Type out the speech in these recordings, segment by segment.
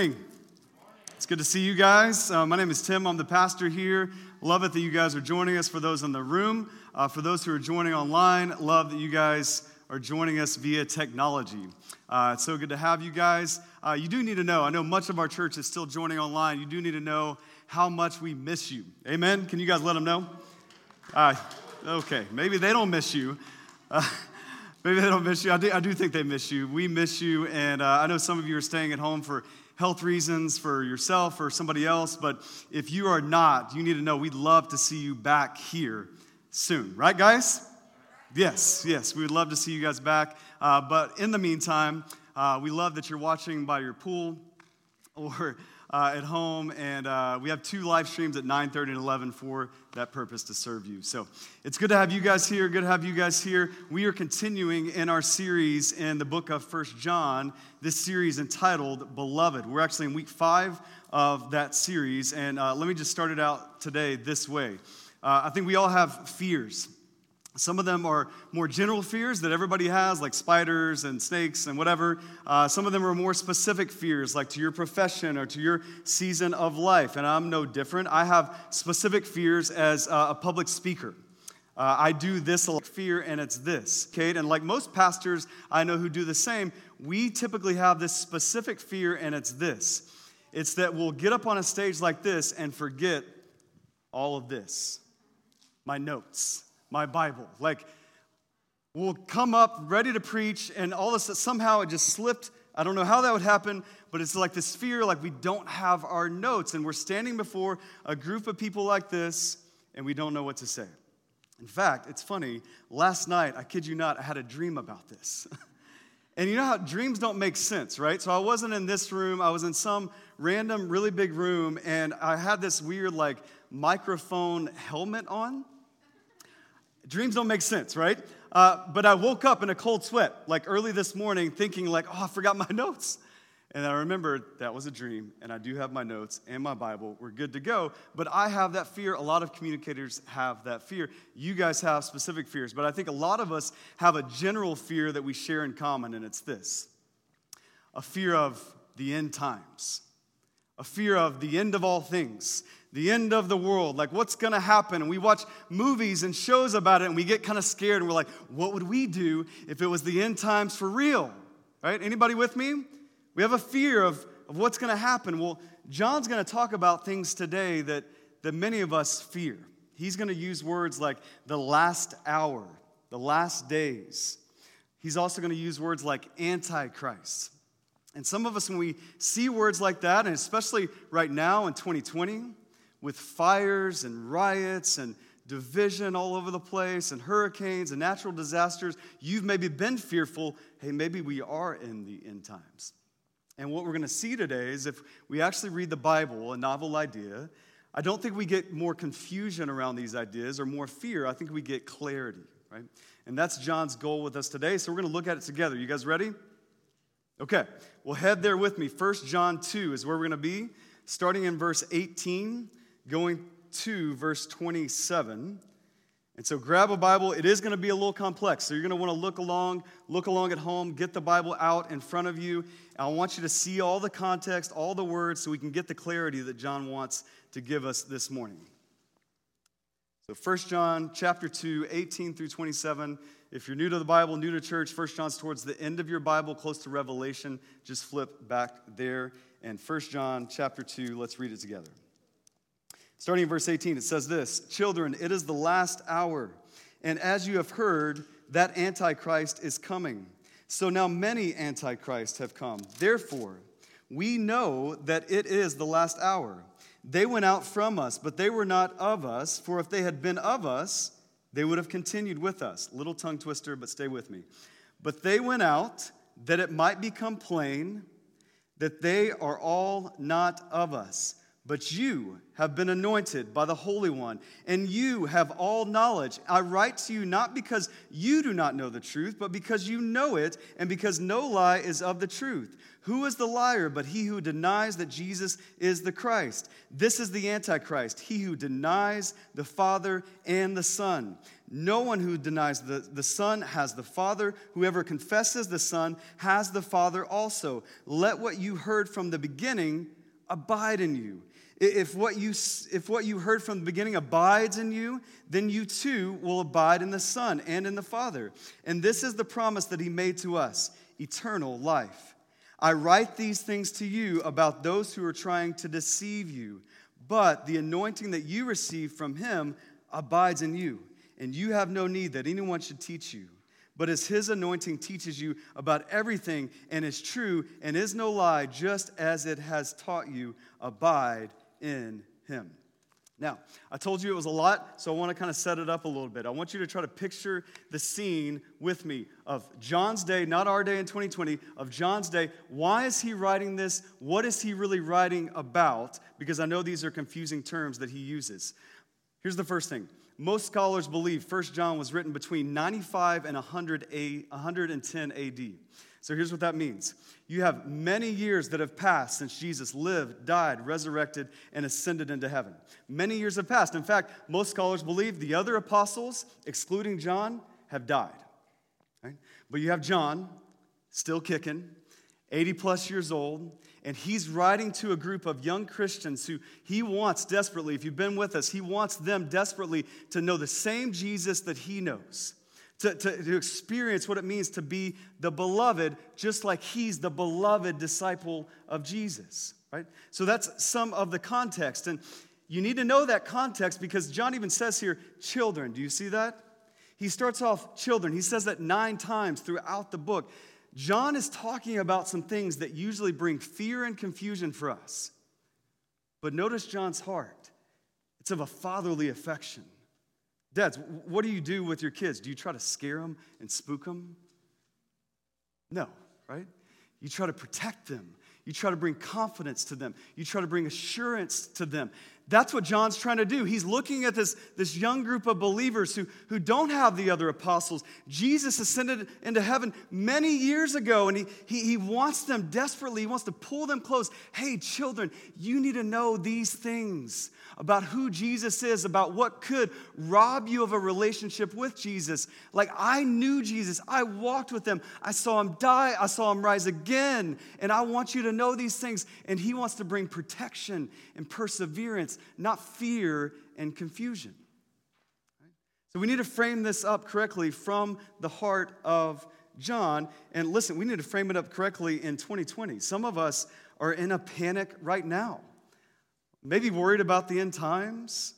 morning. It's good to see you guys. Uh, my name is Tim. I'm the pastor here. Love it that you guys are joining us. For those in the room, uh, for those who are joining online, love that you guys are joining us via technology. Uh, it's so good to have you guys. Uh, you do need to know, I know much of our church is still joining online. You do need to know how much we miss you. Amen? Can you guys let them know? Uh, okay, maybe they don't miss you. Uh, maybe they don't miss you. I do, I do, think they miss you. We miss you, and uh, I know some of you are staying at home for health reasons for yourself or somebody else, but if you are not, you need to know we'd love to see you back here soon. Right, guys? Yes, yes, we would love to see you guys back. Uh, but in the meantime, uh, we love that you're watching by your pool or uh, at home, and uh, we have two live streams at 9:30 and 11 for that purpose to serve you. So it's good to have you guys here. Good to have you guys here. We are continuing in our series in the book of First John. This series entitled "Beloved." We're actually in week five of that series, and uh, let me just start it out today this way. Uh, I think we all have fears. Some of them are more general fears that everybody has, like spiders and snakes and whatever. Uh, some of them are more specific fears, like to your profession or to your season of life. And I'm no different. I have specific fears as a public speaker. Uh, I do this fear, and it's this, Kate. And like most pastors I know who do the same, we typically have this specific fear, and it's this it's that we'll get up on a stage like this and forget all of this my notes my Bible. Like, we'll come up ready to preach, and all of a sudden, somehow it just slipped. I don't know how that would happen, but it's like this fear like we don't have our notes, and we're standing before a group of people like this, and we don't know what to say. In fact, it's funny. Last night, I kid you not, I had a dream about this. and you know how dreams don't make sense, right? So I wasn't in this room, I was in some random, really big room, and I had this weird, like, microphone helmet on. Dreams don't make sense, right? Uh, but I woke up in a cold sweat, like early this morning, thinking like, oh, I forgot my notes. And I remembered that was a dream, and I do have my notes and my Bible. We're good to go. But I have that fear. A lot of communicators have that fear. You guys have specific fears, but I think a lot of us have a general fear that we share in common, and it's this a fear of the end times, a fear of the end of all things the end of the world, like what's gonna happen. And we watch movies and shows about it and we get kind of scared and we're like, what would we do if it was the end times for real? Right? Anybody with me? We have a fear of, of what's gonna happen. Well, John's gonna talk about things today that, that many of us fear. He's gonna use words like the last hour, the last days. He's also gonna use words like antichrist. And some of us, when we see words like that, and especially right now in 2020, with fires and riots and division all over the place and hurricanes and natural disasters, you've maybe been fearful hey, maybe we are in the end times. And what we're going to see today is if we actually read the Bible, a novel idea, I don't think we get more confusion around these ideas or more fear. I think we get clarity, right? And that's John's goal with us today. So we're going to look at it together. You guys ready? Okay, well, head there with me. First John 2 is where we're going to be, starting in verse 18 going to verse 27. And so grab a Bible. It is going to be a little complex. So you're going to want to look along, look along at home, get the Bible out in front of you. I want you to see all the context, all the words, so we can get the clarity that John wants to give us this morning. So 1 John chapter 2, 18 through 27. If you're new to the Bible, new to church, 1 John's towards the end of your Bible, close to Revelation. Just flip back there. And 1 John chapter 2, let's read it together. Starting in verse 18, it says this Children, it is the last hour, and as you have heard, that Antichrist is coming. So now many Antichrists have come. Therefore, we know that it is the last hour. They went out from us, but they were not of us, for if they had been of us, they would have continued with us. Little tongue twister, but stay with me. But they went out that it might become plain that they are all not of us But you have been anointed by the Holy One, and you have all knowledge. I write to you not because you do not know the truth, but because you know it, and because no lie is of the truth. Who is the liar but he who denies that Jesus is the Christ? This is the Antichrist, he who denies the Father and the Son. No one who denies the, the Son has the Father. Whoever confesses the Son has the Father also. Let what you heard from the beginning abide in you. If what, you, if what you heard from the beginning abides in you, then you too will abide in the Son and in the Father. And this is the promise that He made to us eternal life. I write these things to you about those who are trying to deceive you, but the anointing that you receive from Him abides in you, and you have no need that anyone should teach you. But as his anointing teaches you about everything and is true and is no lie, just as it has taught you, abide in him. Now, I told you it was a lot, so I want to kind of set it up a little bit. I want you to try to picture the scene with me of John's day, not our day in 2020, of John's day. Why is he writing this? What is he really writing about? Because I know these are confusing terms that he uses. Here's the first thing most scholars believe 1 John was written between 95 and 100 a, 110 AD. So here's what that means you have many years that have passed since Jesus lived, died, resurrected, and ascended into heaven. Many years have passed. In fact, most scholars believe the other apostles, excluding John, have died. Right? But you have John, still kicking, 80 plus years old, and he's writing to a group of young Christians who he wants desperately, if you've been with us, he wants them desperately to know the same Jesus that he knows to, to, to experience what it means to be the beloved, just like he's the beloved disciple of Jesus, right? So that's some of the context. And you need to know that context because John even says here, children. Do you see that? He starts off children. He says that nine times throughout the book. John is talking about some things that usually bring fear and confusion for us. But notice John's heart it's of a fatherly affection. Dads, what do you do with your kids? Do you try to scare them and spook them? No, right? You try to protect them. You try to bring confidence to them. You try to bring assurance to them. That's what John's trying to do. He's looking at this, this young group of believers who, who don't have the other apostles. Jesus ascended into heaven many years ago, and he, he, he wants them desperately, he wants to pull them close. Hey, children, you need to know these things about who Jesus is, about what could rob you of a relationship with Jesus. Like, I knew Jesus, I walked with him, I saw him die, I saw him rise again, and I want you to know these things. And he wants to bring protection and perseverance, not fear and confusion. So, we need to frame this up correctly from the heart of John. And listen, we need to frame it up correctly in 2020. Some of us are in a panic right now. Maybe worried about the end times.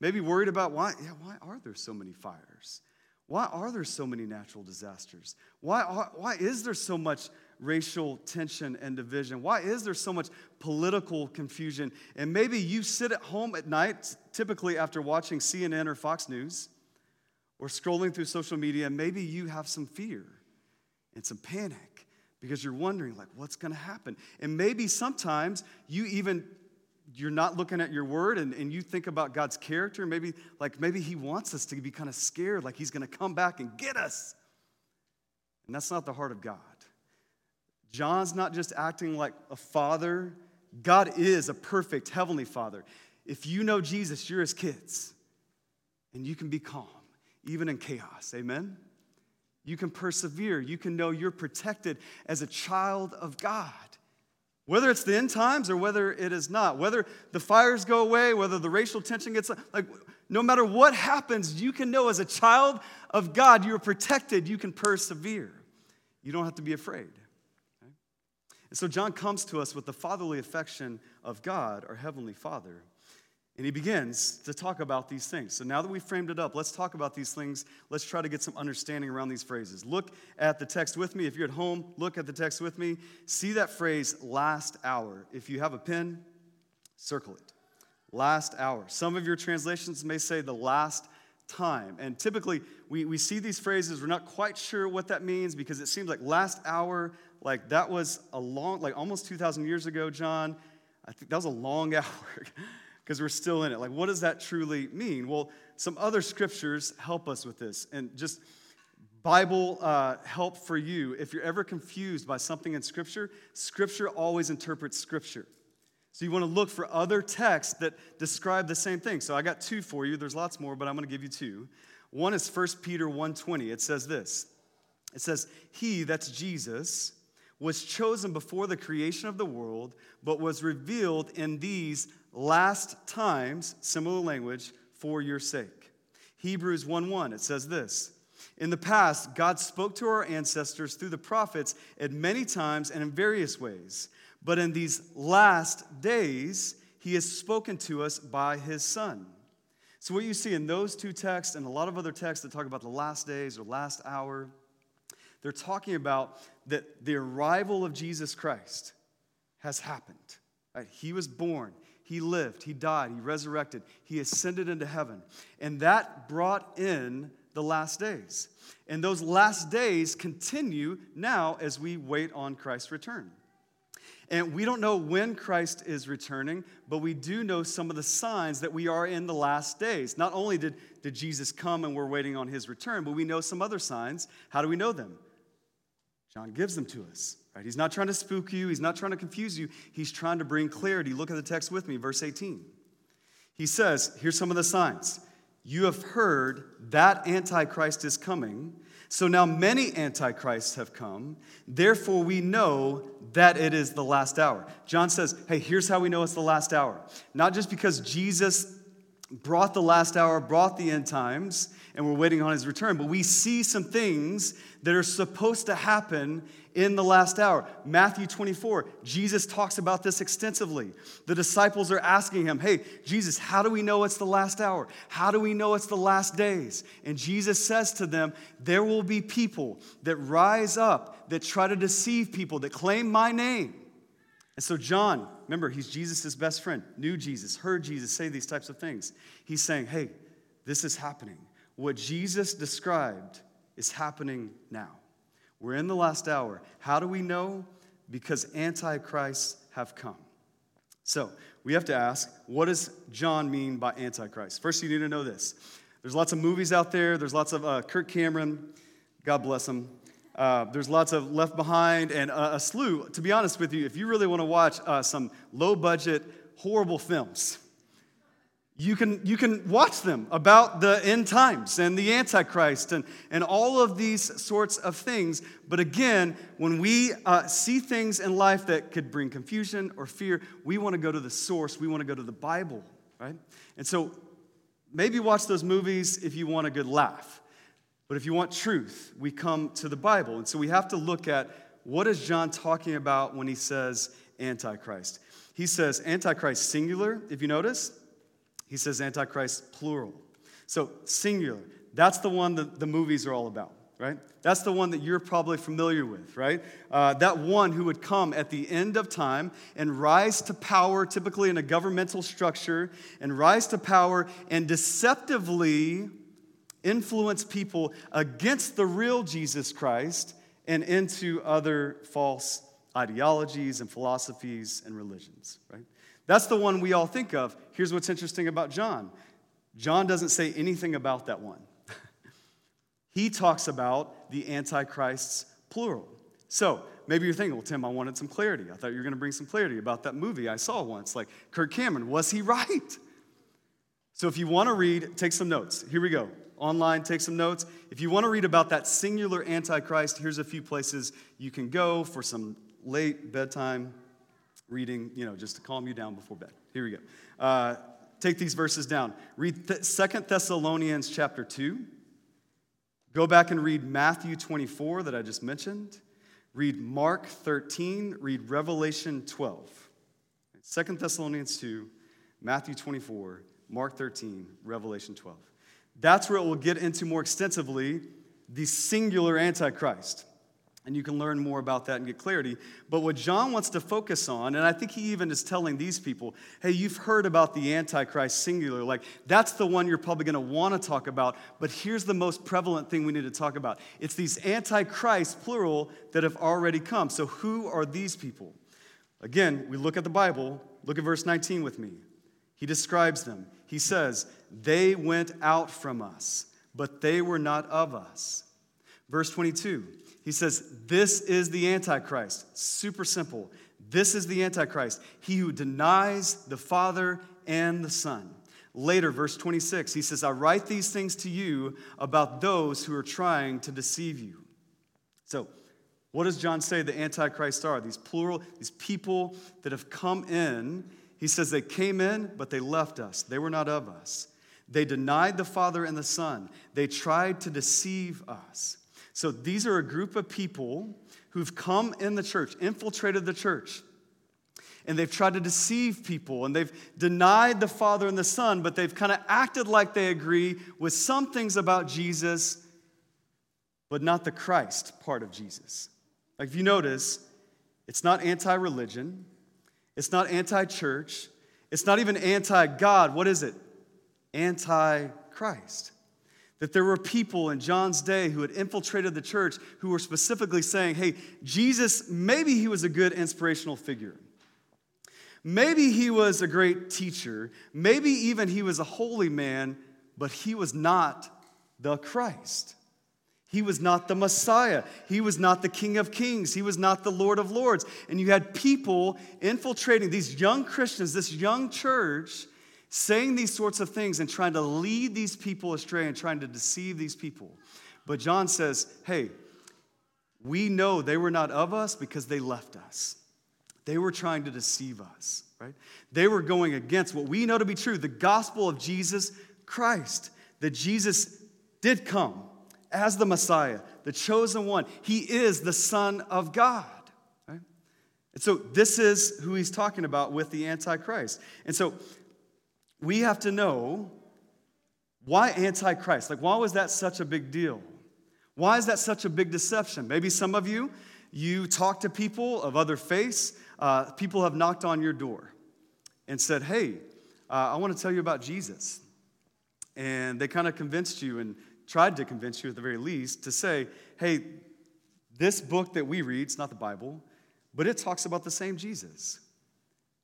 Maybe worried about why, yeah, why are there so many fires? Why are there so many natural disasters? Why, are, why is there so much racial tension and division? Why is there so much political confusion? And maybe you sit at home at night, typically after watching CNN or Fox News or scrolling through social media, maybe you have some fear and some panic because you're wondering, like, what's going to happen? And maybe sometimes you even you're not looking at your word and, and you think about God's character, maybe like maybe He wants us to be kind of scared, like He's going to come back and get us. And that's not the heart of God. John's not just acting like a father, God is a perfect heavenly father. If you know Jesus, you're his kids, and you can be calm, even in chaos. Amen? You can persevere. You can know you're protected as a child of God. Whether it's the end times or whether it is not, whether the fires go away, whether the racial tension gets, like, no matter what happens, you can know as a child of God, you're protected, you can persevere. You don't have to be afraid. So John comes to us with the fatherly affection of God, our Heavenly Father. And he begins to talk about these things. So now that we've framed it up, let's talk about these things. Let's try to get some understanding around these phrases. Look at the text with me. If you're at home, look at the text with me. See that phrase, last hour. If you have a pen, circle it. Last hour. Some of your translations may say the last time. And typically, we, we see these phrases, we're not quite sure what that means because it seems like last hour, like that was a long, like almost 2,000 years ago, John. I think that was a long hour because we're still in it. Like, what does that truly mean? Well, some other scriptures help us with this. And just Bible uh, help for you. If you're ever confused by something in Scripture, Scripture always interprets Scripture. So you want to look for other texts that describe the same thing. So I got two for you. There's lots more, but I'm going to give you two. One is 1 Peter 1:20. It says this. It says, "He, that's Jesus, was chosen before the creation of the world, but was revealed in these last times, similar language, for your sake." Hebrews 1:1. It says this. In the past, God spoke to our ancestors through the prophets at many times and in various ways. But in these last days, he has spoken to us by his Son. So, what you see in those two texts and a lot of other texts that talk about the last days or last hour, they're talking about that the arrival of Jesus Christ has happened. Right? He was born, he lived, he died, he resurrected, he ascended into heaven. And that brought in the last days. And those last days continue now as we wait on Christ's return. And we don't know when Christ is returning, but we do know some of the signs that we are in the last days. Not only did, did Jesus come and we're waiting on his return, but we know some other signs. How do we know them? John gives them to us. Right? He's not trying to spook you, he's not trying to confuse you, he's trying to bring clarity. Look at the text with me, verse 18. He says, Here's some of the signs. You have heard that Antichrist is coming. So now many antichrists have come. Therefore, we know that it is the last hour. John says, hey, here's how we know it's the last hour. Not just because Jesus brought the last hour, brought the end times, and we're waiting on his return, but we see some things that are supposed to happen in the last hour. Matthew 24, Jesus talks about this extensively. The disciples are asking him, Hey, Jesus, how do we know it's the last hour? How do we know it's the last days? And Jesus says to them, There will be people that rise up, that try to deceive people, that claim my name. And so, John, remember, he's Jesus' best friend, knew Jesus, heard Jesus say these types of things. He's saying, Hey, this is happening. What Jesus described is happening now. We're in the last hour. How do we know? Because antichrists have come. So we have to ask, what does John mean by antichrist? First, you need to know this. There's lots of movies out there. There's lots of uh, Kirk Cameron, God bless him. Uh, there's lots of Left Behind and uh, a slew. To be honest with you, if you really want to watch uh, some low budget, horrible films, you can, you can watch them about the end times and the Antichrist and, and all of these sorts of things. But again, when we uh, see things in life that could bring confusion or fear, we want to go to the source. We want to go to the Bible, right? And so maybe watch those movies if you want a good laugh. But if you want truth, we come to the Bible. And so we have to look at what is John talking about when he says Antichrist. He says Antichrist singular, if you notice. He says Antichrist plural. So, singular. That's the one that the movies are all about, right? That's the one that you're probably familiar with, right? Uh, that one who would come at the end of time and rise to power, typically in a governmental structure, and rise to power and deceptively influence people against the real Jesus Christ and into other false ideologies and philosophies and religions, right? That's the one we all think of. Here's what's interesting about John John doesn't say anything about that one. he talks about the Antichrists, plural. So maybe you're thinking, well, Tim, I wanted some clarity. I thought you were going to bring some clarity about that movie I saw once. Like, Kirk Cameron, was he right? So if you want to read, take some notes. Here we go. Online, take some notes. If you want to read about that singular Antichrist, here's a few places you can go for some late bedtime reading, you know, just to calm you down before bed. Here we go. Uh, take these verses down. Read Th- 2 Thessalonians chapter 2. Go back and read Matthew 24 that I just mentioned. Read Mark 13. Read Revelation 12. 2 Thessalonians 2, Matthew 24, Mark 13, Revelation 12. That's where it will get into more extensively the singular Antichrist. And you can learn more about that and get clarity. But what John wants to focus on, and I think he even is telling these people, hey, you've heard about the Antichrist singular. Like, that's the one you're probably going to want to talk about. But here's the most prevalent thing we need to talk about it's these Antichrists, plural, that have already come. So, who are these people? Again, we look at the Bible. Look at verse 19 with me. He describes them. He says, They went out from us, but they were not of us. Verse 22, he says, This is the Antichrist. Super simple. This is the Antichrist, he who denies the Father and the Son. Later, verse 26, he says, I write these things to you about those who are trying to deceive you. So, what does John say the Antichrist are? These plural, these people that have come in. He says they came in, but they left us. They were not of us. They denied the Father and the Son. They tried to deceive us. So these are a group of people who've come in the church, infiltrated the church, and they've tried to deceive people and they've denied the Father and the Son, but they've kind of acted like they agree with some things about Jesus, but not the Christ part of Jesus. Like if you notice, it's not anti religion, it's not anti church, it's not even anti God. What is it? Anti Christ that there were people in John's day who had infiltrated the church who were specifically saying, hey, Jesus, maybe he was a good inspirational figure. Maybe he was a great teacher. Maybe even he was a holy man, but he was not the Christ. He was not the Messiah. He was not the King of Kings. He was not the Lord of Lords. And you had people infiltrating these young Christians, this young church, saying these sorts of things and trying to lead these people astray and trying to deceive these people. But John says, hey, we know they were not of us because they left us. They were trying to deceive us, right? They were going against what we know to be true the gospel of Jesus Christ, that Jesus did come as the Messiah, the chosen one. He is the Son of God. Right? And so, this is who he's talking about with the Antichrist. And so, we have to know why Antichrist? Like, why was that such a big deal? Why is that such a big deception? Maybe some of you, you talk to people of other faiths, uh, people have knocked on your door and said, Hey, uh, I want to tell you about Jesus. And they kind of convinced you and tried to convince you at the very least to say, Hey, this book that we read, it's not the Bible, but it talks about the same Jesus.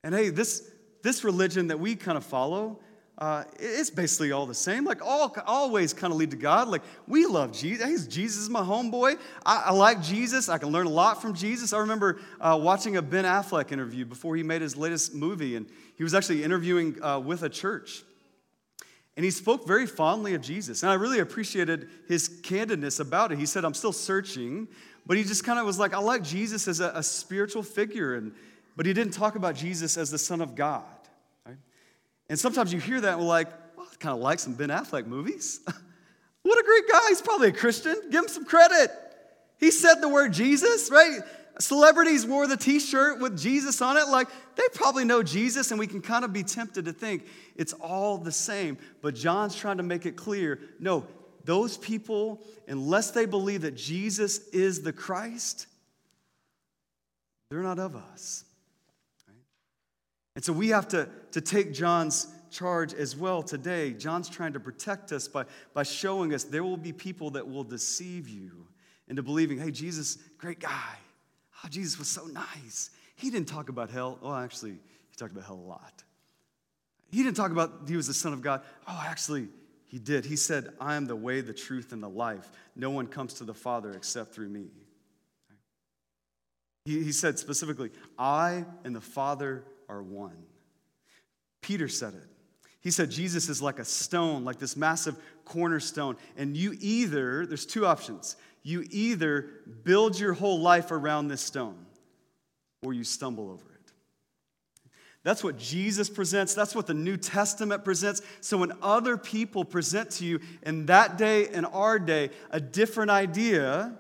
And hey, this, this religion that we kind of follow, uh, it's basically all the same. Like all always kind of lead to God. Like we love Jesus. Jesus is my homeboy. I, I, like Jesus. I can learn a lot from Jesus. I remember uh, watching a Ben Affleck interview before he made his latest movie, and he was actually interviewing uh, with a church. And he spoke very fondly of Jesus. And I really appreciated his candidness about it. He said, I'm still searching, but he just kind of was like, I like Jesus as a, a spiritual figure. And but he didn't talk about Jesus as the Son of God. Right? And sometimes you hear that and we're like, well, I kind of like some Ben Affleck movies. what a great guy. He's probably a Christian. Give him some credit. He said the word Jesus, right? Celebrities wore the t shirt with Jesus on it. Like, they probably know Jesus, and we can kind of be tempted to think it's all the same. But John's trying to make it clear no, those people, unless they believe that Jesus is the Christ, they're not of us. And so we have to, to take John's charge as well today. John's trying to protect us by, by showing us there will be people that will deceive you into believing, hey, Jesus, great guy. Oh, Jesus was so nice. He didn't talk about hell. Oh, actually, he talked about hell a lot. He didn't talk about he was the Son of God. Oh, actually, he did. He said, I am the way, the truth, and the life. No one comes to the Father except through me. He, he said specifically, I and the Father are one. Peter said it. He said Jesus is like a stone, like this massive cornerstone. And you either, there's two options. You either build your whole life around this stone or you stumble over it. That's what Jesus presents. That's what the New Testament presents. So when other people present to you in that day and our day a different idea,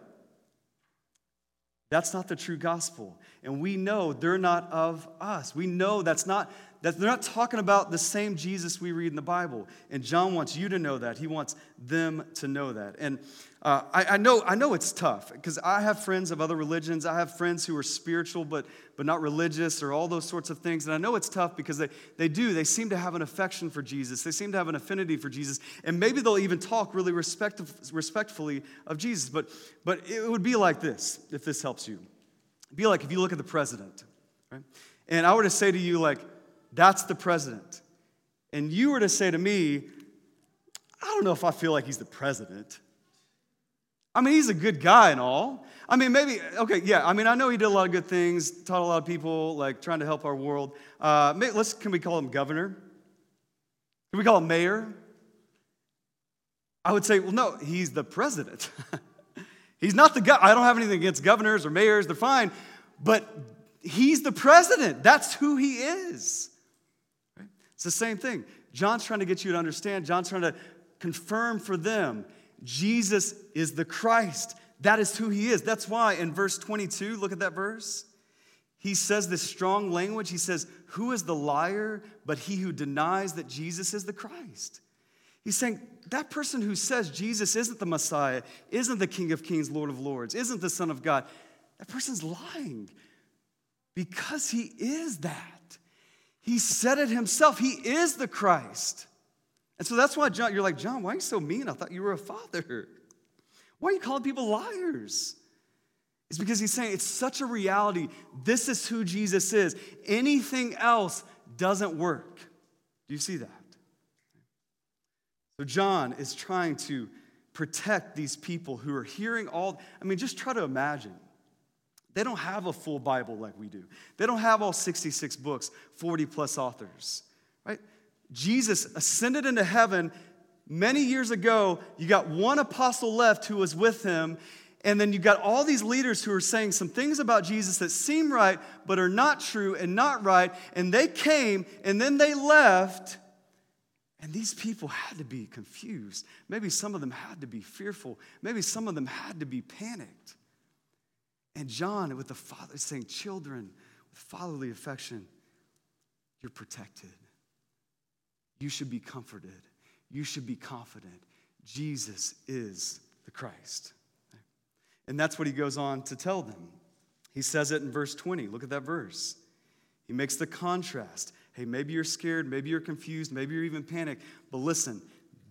that's not the true gospel. And we know they're not of us. We know that's not that they're not talking about the same Jesus we read in the Bible. And John wants you to know that. He wants them to know that. And uh, I, I, know, I know it's tough because I have friends of other religions. I have friends who are spiritual but, but not religious or all those sorts of things. And I know it's tough because they, they do. They seem to have an affection for Jesus, they seem to have an affinity for Jesus. And maybe they'll even talk really respect, respectfully of Jesus. But, but it would be like this if this helps you. It'd be like if you look at the president, right? And I were to say to you, like, That's the president. And you were to say to me, I don't know if I feel like he's the president. I mean, he's a good guy and all. I mean, maybe, okay, yeah, I mean, I know he did a lot of good things, taught a lot of people, like trying to help our world. Uh, let's, can we call him governor? Can we call him mayor? I would say, well, no, he's the president. he's not the guy. I don't have anything against governors or mayors, they're fine, but he's the president. That's who he is. It's the same thing. John's trying to get you to understand, John's trying to confirm for them Jesus is the Christ. That is who he is. That's why in verse 22, look at that verse. He says this strong language. He says, Who is the liar but he who denies that Jesus is the Christ? He's saying that person who says Jesus isn't the Messiah, isn't the King of Kings, Lord of Lords, isn't the Son of God, that person's lying because he is that. He said it himself. He is the Christ. And so that's why John, you're like, John, why are you so mean? I thought you were a father. Why are you calling people liars? It's because he's saying it's such a reality. This is who Jesus is. Anything else doesn't work. Do you see that? So, John is trying to protect these people who are hearing all. I mean, just try to imagine. They don't have a full Bible like we do, they don't have all 66 books, 40 plus authors, right? Jesus ascended into heaven many years ago. You got one apostle left who was with him. And then you got all these leaders who are saying some things about Jesus that seem right, but are not true and not right. And they came and then they left. And these people had to be confused. Maybe some of them had to be fearful. Maybe some of them had to be panicked. And John, with the Father, saying, Children, with fatherly affection, you're protected. You should be comforted. You should be confident. Jesus is the Christ. And that's what he goes on to tell them. He says it in verse 20. Look at that verse. He makes the contrast. Hey, maybe you're scared, maybe you're confused, maybe you're even panicked, but listen,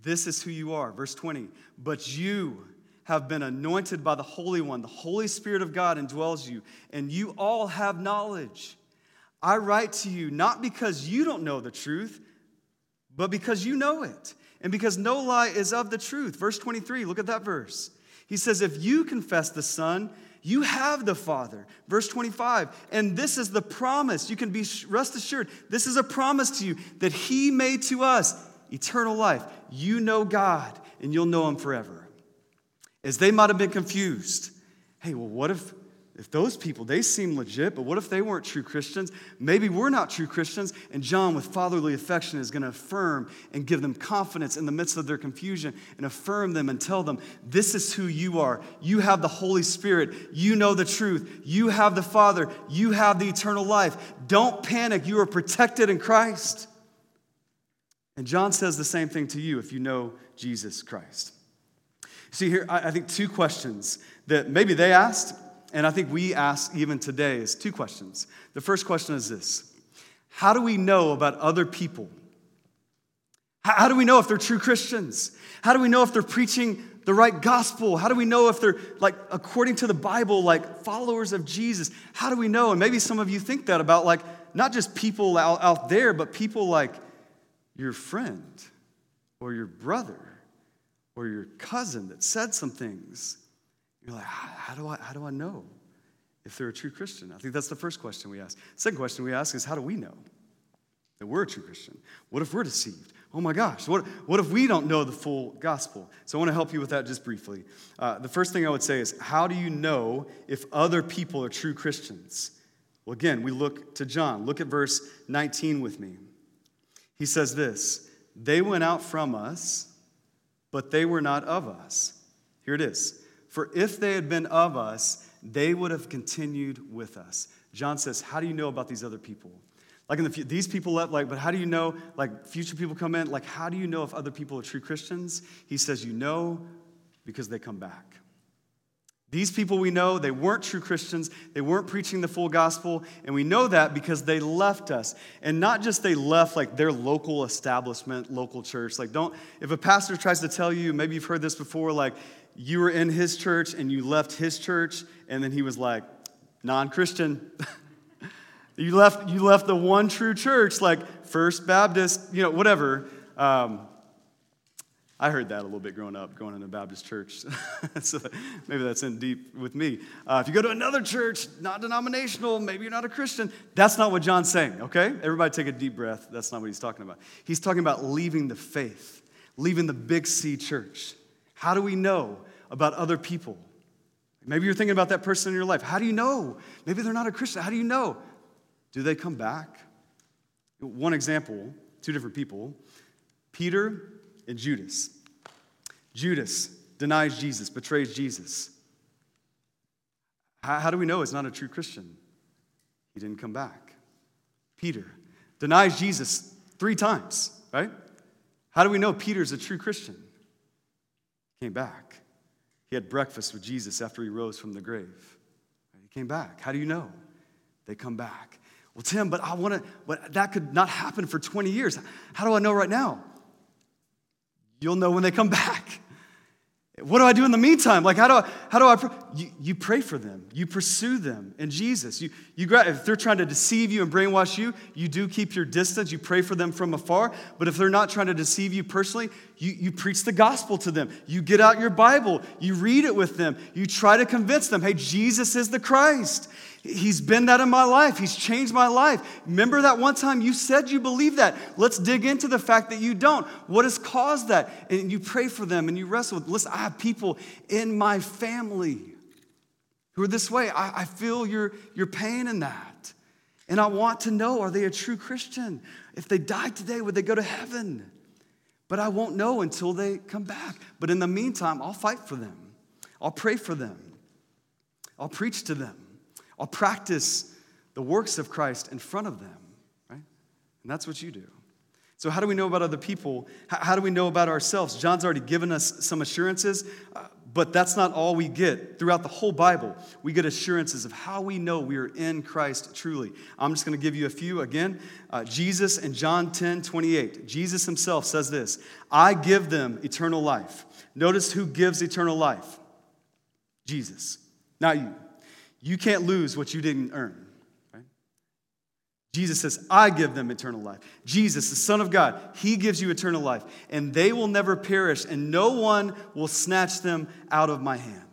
this is who you are. Verse 20. But you have been anointed by the Holy One. The Holy Spirit of God indwells you, and you all have knowledge. I write to you not because you don't know the truth, but because you know it, and because no lie is of the truth. Verse 23, look at that verse. He says, If you confess the Son, you have the Father. Verse 25, and this is the promise. You can be rest assured, this is a promise to you that He made to us eternal life. You know God, and you'll know Him forever. As they might have been confused, hey, well, what if if those people, they seem legit, but what if they weren't true Christians? Maybe we're not true Christians, and John, with fatherly affection, is going to affirm and give them confidence in the midst of their confusion and affirm them and tell them, This is who you are. You have the Holy Spirit. You know the truth. You have the Father. You have the eternal life. Don't panic. You are protected in Christ. And John says the same thing to you if you know Jesus Christ. See, here, I think two questions that maybe they asked and I think we ask even today is two questions. The first question is this How do we know about other people? How do we know if they're true Christians? How do we know if they're preaching the right gospel? How do we know if they're, like, according to the Bible, like followers of Jesus? How do we know? And maybe some of you think that about, like, not just people out, out there, but people like your friend or your brother or your cousin that said some things you're like, how do I, how do I know if they're a true Christian? I think that's the first question we ask. Second question we ask is, how do we know that we're a true Christian? What if we're deceived? Oh my gosh, what, what if we don't know the full gospel? So I want to help you with that just briefly. Uh, the first thing I would say is, how do you know if other people are true Christians? Well, again, we look to John. Look at verse 19 with me. He says this They went out from us, but they were not of us. Here it is. For if they had been of us, they would have continued with us. John says, How do you know about these other people? Like in the these people left, like, but how do you know, like future people come in? Like, how do you know if other people are true Christians? He says, You know because they come back. These people we know, they weren't true Christians. They weren't preaching the full gospel. And we know that because they left us. And not just they left like their local establishment, local church. Like, don't, if a pastor tries to tell you, maybe you've heard this before, like, you were in his church and you left his church, and then he was like, non Christian. You left, you left the one true church, like First Baptist, you know, whatever. Um, I heard that a little bit growing up, going in a Baptist church. so maybe that's in deep with me. Uh, if you go to another church, not denominational, maybe you're not a Christian. That's not what John's saying, okay? Everybody take a deep breath. That's not what he's talking about. He's talking about leaving the faith, leaving the big C church. How do we know about other people? Maybe you're thinking about that person in your life. How do you know? Maybe they're not a Christian. How do you know? Do they come back? One example, two different people Peter and Judas. Judas denies Jesus, betrays Jesus. How, do we know he's not a true Christian? He didn't come back. Peter denies Jesus three times, right? How do we know Peter's a true Christian? He came back. He had breakfast with Jesus after he rose from the grave. He came back. How do you know? They come back. Well, Tim, but I want to, but that could not happen for 20 years. How do I know right now? You'll know when they come back. What do I do in the meantime? Like, how do I, how do I, pr- you, you pray for them. You pursue them in Jesus. You, you, if they're trying to deceive you and brainwash you, you do keep your distance. You pray for them from afar. But if they're not trying to deceive you personally, you, you preach the gospel to them. You get out your Bible. You read it with them. You try to convince them, hey, Jesus is the Christ. He's been that in my life. He's changed my life. Remember that one time you said you believe that. Let's dig into the fact that you don't. What has caused that? And you pray for them and you wrestle with. Listen, I have people in my family who are this way. I, I feel your, your pain in that. And I want to know are they a true Christian? If they died today, would they go to heaven? But I won't know until they come back. But in the meantime, I'll fight for them, I'll pray for them, I'll preach to them. I'll practice the works of Christ in front of them, right? And that's what you do. So, how do we know about other people? How do we know about ourselves? John's already given us some assurances, uh, but that's not all we get. Throughout the whole Bible, we get assurances of how we know we are in Christ truly. I'm just going to give you a few again. Uh, Jesus in John 10 28, Jesus himself says this I give them eternal life. Notice who gives eternal life? Jesus, not you. You can't lose what you didn't earn. Jesus says, I give them eternal life. Jesus, the Son of God, He gives you eternal life, and they will never perish, and no one will snatch them out of my hand.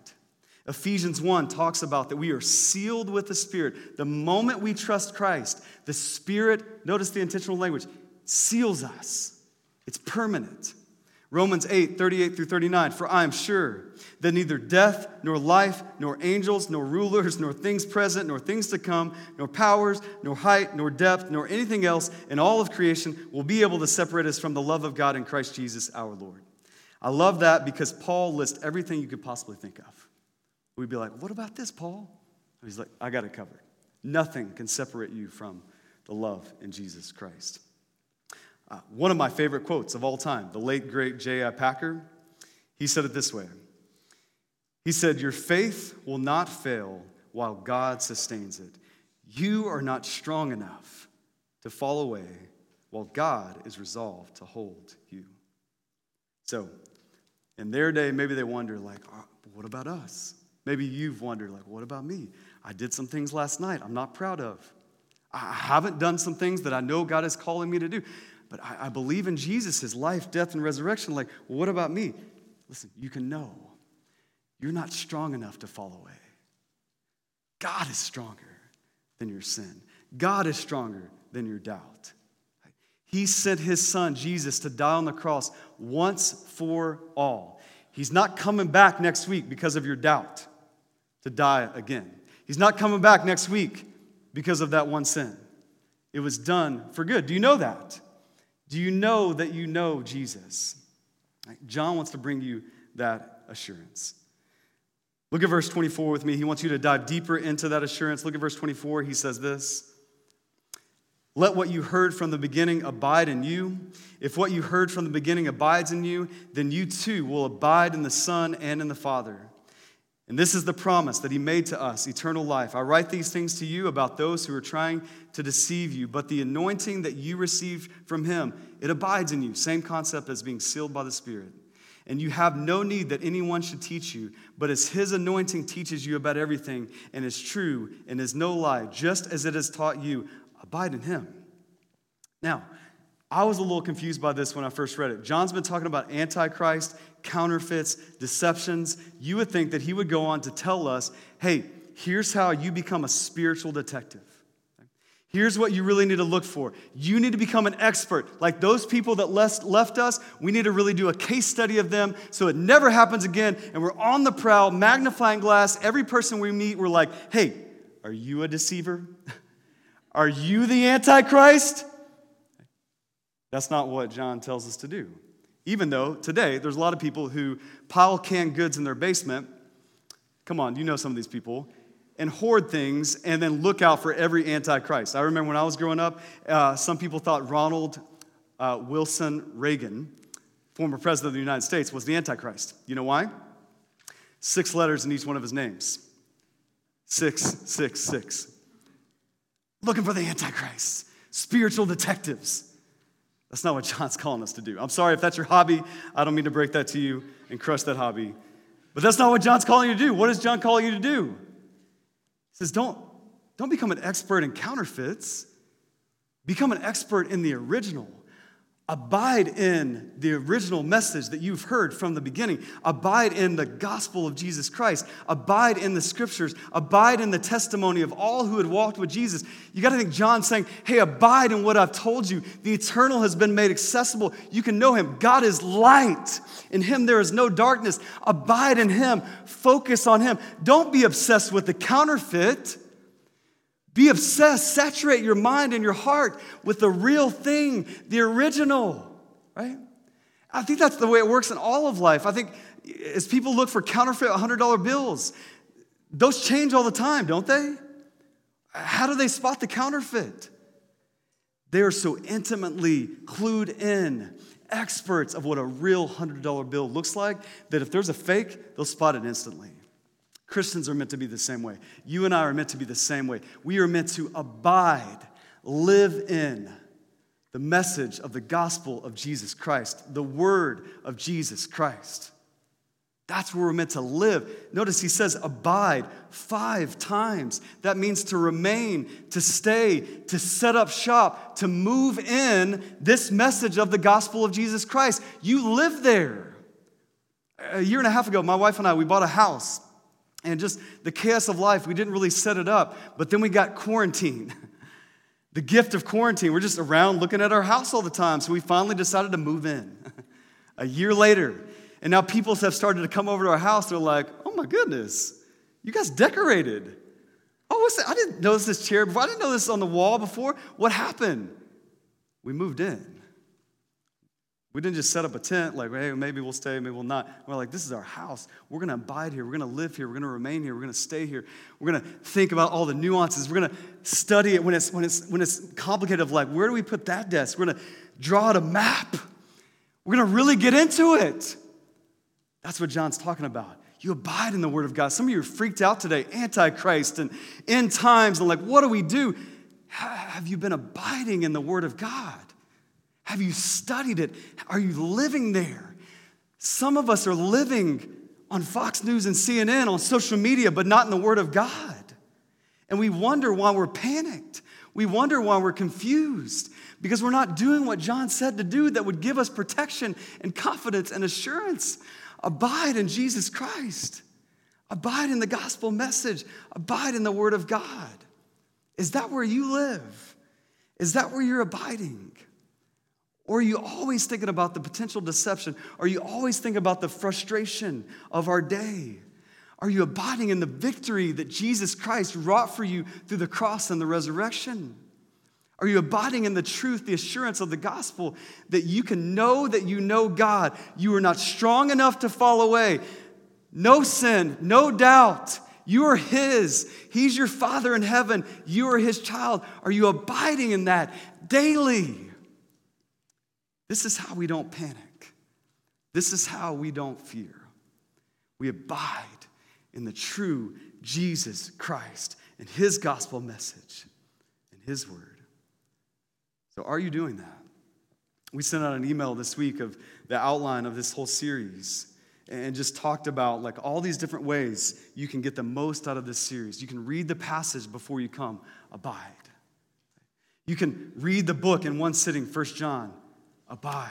Ephesians 1 talks about that we are sealed with the Spirit. The moment we trust Christ, the Spirit, notice the intentional language, seals us. It's permanent. Romans 8, 38 through 39. For I am sure that neither death, nor life, nor angels, nor rulers, nor things present, nor things to come, nor powers, nor height, nor depth, nor anything else in all of creation will be able to separate us from the love of God in Christ Jesus our Lord. I love that because Paul lists everything you could possibly think of. We'd be like, What about this, Paul? He's like, I got it covered. Nothing can separate you from the love in Jesus Christ. Uh, one of my favorite quotes of all time, the late, great J.I. Packer, he said it this way He said, Your faith will not fail while God sustains it. You are not strong enough to fall away while God is resolved to hold you. So, in their day, maybe they wonder, like, oh, what about us? Maybe you've wondered, like, what about me? I did some things last night I'm not proud of. I haven't done some things that I know God is calling me to do but I, I believe in Jesus, his life, death, and resurrection. Like, well, what about me? Listen, you can know you're not strong enough to fall away. God is stronger than your sin, God is stronger than your doubt. He sent his son, Jesus, to die on the cross once for all. He's not coming back next week because of your doubt to die again. He's not coming back next week because of that one sin. It was done for good. Do you know that? Do you know that you know Jesus? John wants to bring you that assurance. Look at verse 24 with me. He wants you to dive deeper into that assurance. Look at verse 24. He says this Let what you heard from the beginning abide in you. If what you heard from the beginning abides in you, then you too will abide in the Son and in the Father. And this is the promise that he made to us eternal life. I write these things to you about those who are trying to deceive you, but the anointing that you receive from him, it abides in you. Same concept as being sealed by the Spirit. And you have no need that anyone should teach you, but as his anointing teaches you about everything and is true and is no lie, just as it has taught you, abide in him. Now, I was a little confused by this when I first read it. John's been talking about antichrist, counterfeits, deceptions. You would think that he would go on to tell us hey, here's how you become a spiritual detective. Here's what you really need to look for. You need to become an expert. Like those people that left us, we need to really do a case study of them so it never happens again. And we're on the prowl, magnifying glass. Every person we meet, we're like, hey, are you a deceiver? Are you the Antichrist? That's not what John tells us to do. Even though today there's a lot of people who pile canned goods in their basement. Come on, you know some of these people. And hoard things and then look out for every antichrist. I remember when I was growing up, uh, some people thought Ronald uh, Wilson Reagan, former president of the United States, was the antichrist. You know why? Six letters in each one of his names. Six, six, six. Looking for the antichrist, spiritual detectives. That's not what John's calling us to do. I'm sorry if that's your hobby. I don't mean to break that to you and crush that hobby. But that's not what John's calling you to do. What is John calling you to do? He says, don't, don't become an expert in counterfeits, become an expert in the original. Abide in the original message that you've heard from the beginning. Abide in the gospel of Jesus Christ. Abide in the scriptures. Abide in the testimony of all who had walked with Jesus. You got to think John saying, Hey, abide in what I've told you. The eternal has been made accessible. You can know him. God is light. In him there is no darkness. Abide in him. Focus on him. Don't be obsessed with the counterfeit. Be obsessed, saturate your mind and your heart with the real thing, the original, right? I think that's the way it works in all of life. I think as people look for counterfeit $100 bills, those change all the time, don't they? How do they spot the counterfeit? They are so intimately clued in, experts of what a real $100 bill looks like, that if there's a fake, they'll spot it instantly. Christians are meant to be the same way. You and I are meant to be the same way. We are meant to abide, live in the message of the gospel of Jesus Christ, the word of Jesus Christ. That's where we're meant to live. Notice he says abide five times. That means to remain, to stay, to set up shop, to move in this message of the gospel of Jesus Christ. You live there. A year and a half ago, my wife and I, we bought a house and just the chaos of life, we didn't really set it up. But then we got quarantine. the gift of quarantine. We're just around looking at our house all the time. So we finally decided to move in a year later. And now people have started to come over to our house. They're like, oh my goodness, you guys decorated. Oh, what's that? I didn't notice this chair before. I didn't know this on the wall before. What happened? We moved in. We didn't just set up a tent like, hey, maybe we'll stay, maybe we'll not. We're like, this is our house. We're going to abide here. We're going to live here. We're going to remain here. We're going to stay here. We're going to think about all the nuances. We're going to study it when it's, when, it's, when it's complicated of like, where do we put that desk? We're going to draw out a map. We're going to really get into it. That's what John's talking about. You abide in the Word of God. Some of you are freaked out today, Antichrist and end times, and like, what do we do? Have you been abiding in the Word of God? Have you studied it? Are you living there? Some of us are living on Fox News and CNN, on social media, but not in the Word of God. And we wonder why we're panicked. We wonder why we're confused because we're not doing what John said to do that would give us protection and confidence and assurance. Abide in Jesus Christ. Abide in the gospel message. Abide in the Word of God. Is that where you live? Is that where you're abiding? Or are you always thinking about the potential deception? Are you always thinking about the frustration of our day? Are you abiding in the victory that Jesus Christ wrought for you through the cross and the resurrection? Are you abiding in the truth, the assurance of the gospel that you can know that you know God? You are not strong enough to fall away. No sin, no doubt. You are His. He's your Father in heaven. You are His child. Are you abiding in that daily? This is how we don't panic. This is how we don't fear. We abide in the true Jesus Christ and his gospel message and his word. So, are you doing that? we sent out an email this week of the outline of this whole series and just talked about like all these different ways you can get the most out of this series. You can read the passage before you come, abide. You can read the book in one sitting, First John, abide.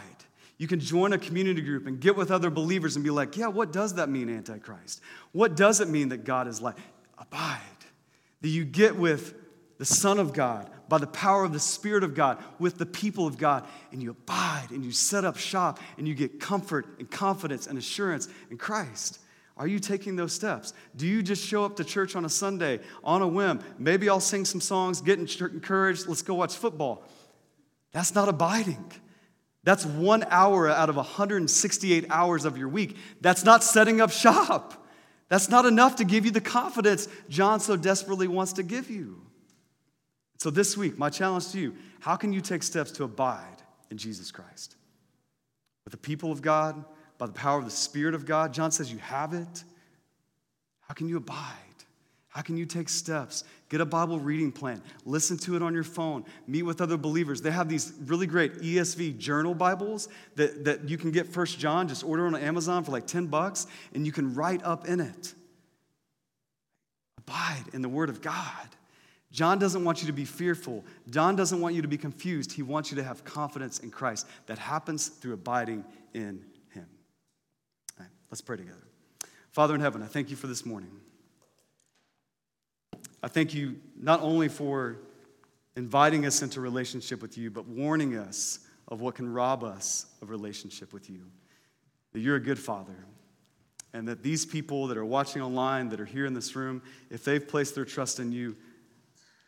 You can join a community group and get with other believers and be like, yeah, what does that mean, Antichrist? What does it mean that God is like? Abide. That you get with the Son of God by the power of the Spirit of God with the people of God, and you abide and you set up shop and you get comfort and confidence and assurance in Christ. Are you taking those steps? Do you just show up to church on a Sunday on a whim? Maybe I'll sing some songs, get encouraged, let's go watch football. That's not abiding. That's one hour out of 168 hours of your week. That's not setting up shop. That's not enough to give you the confidence John so desperately wants to give you. So, this week, my challenge to you how can you take steps to abide in Jesus Christ? With the people of God, by the power of the Spirit of God. John says you have it. How can you abide? How can you take steps? Get a Bible reading plan. Listen to it on your phone. Meet with other believers. They have these really great ESV journal Bibles that, that you can get First John, just order on Amazon for like 10 bucks, and you can write up in it. Abide in the Word of God. John doesn't want you to be fearful. John doesn't want you to be confused. He wants you to have confidence in Christ. That happens through abiding in Him. All right, let's pray together. Father in heaven, I thank you for this morning. I thank you not only for inviting us into relationship with you, but warning us of what can rob us of relationship with you. That you're a good father. And that these people that are watching online, that are here in this room, if they've placed their trust in you,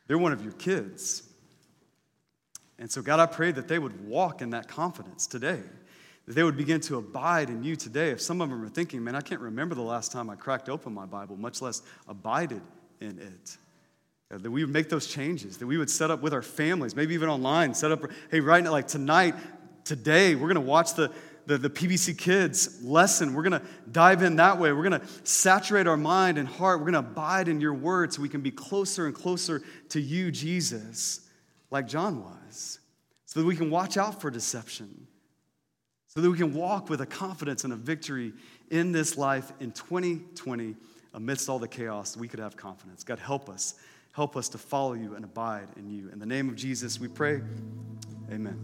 they're one of your kids. And so, God, I pray that they would walk in that confidence today, that they would begin to abide in you today. If some of them are thinking, man, I can't remember the last time I cracked open my Bible, much less abided in it. Uh, that we would make those changes, that we would set up with our families, maybe even online, set up, hey, right now, like tonight, today, we're gonna watch the, the, the PBC Kids lesson. We're going to dive in that way. We're going to saturate our mind and heart. We're going to abide in your word so we can be closer and closer to you, Jesus, like John was, so that we can watch out for deception, so that we can walk with a confidence and a victory in this life in 2020 amidst all the chaos. We could have confidence. God, help us. Help us to follow you and abide in you. In the name of Jesus, we pray. Amen.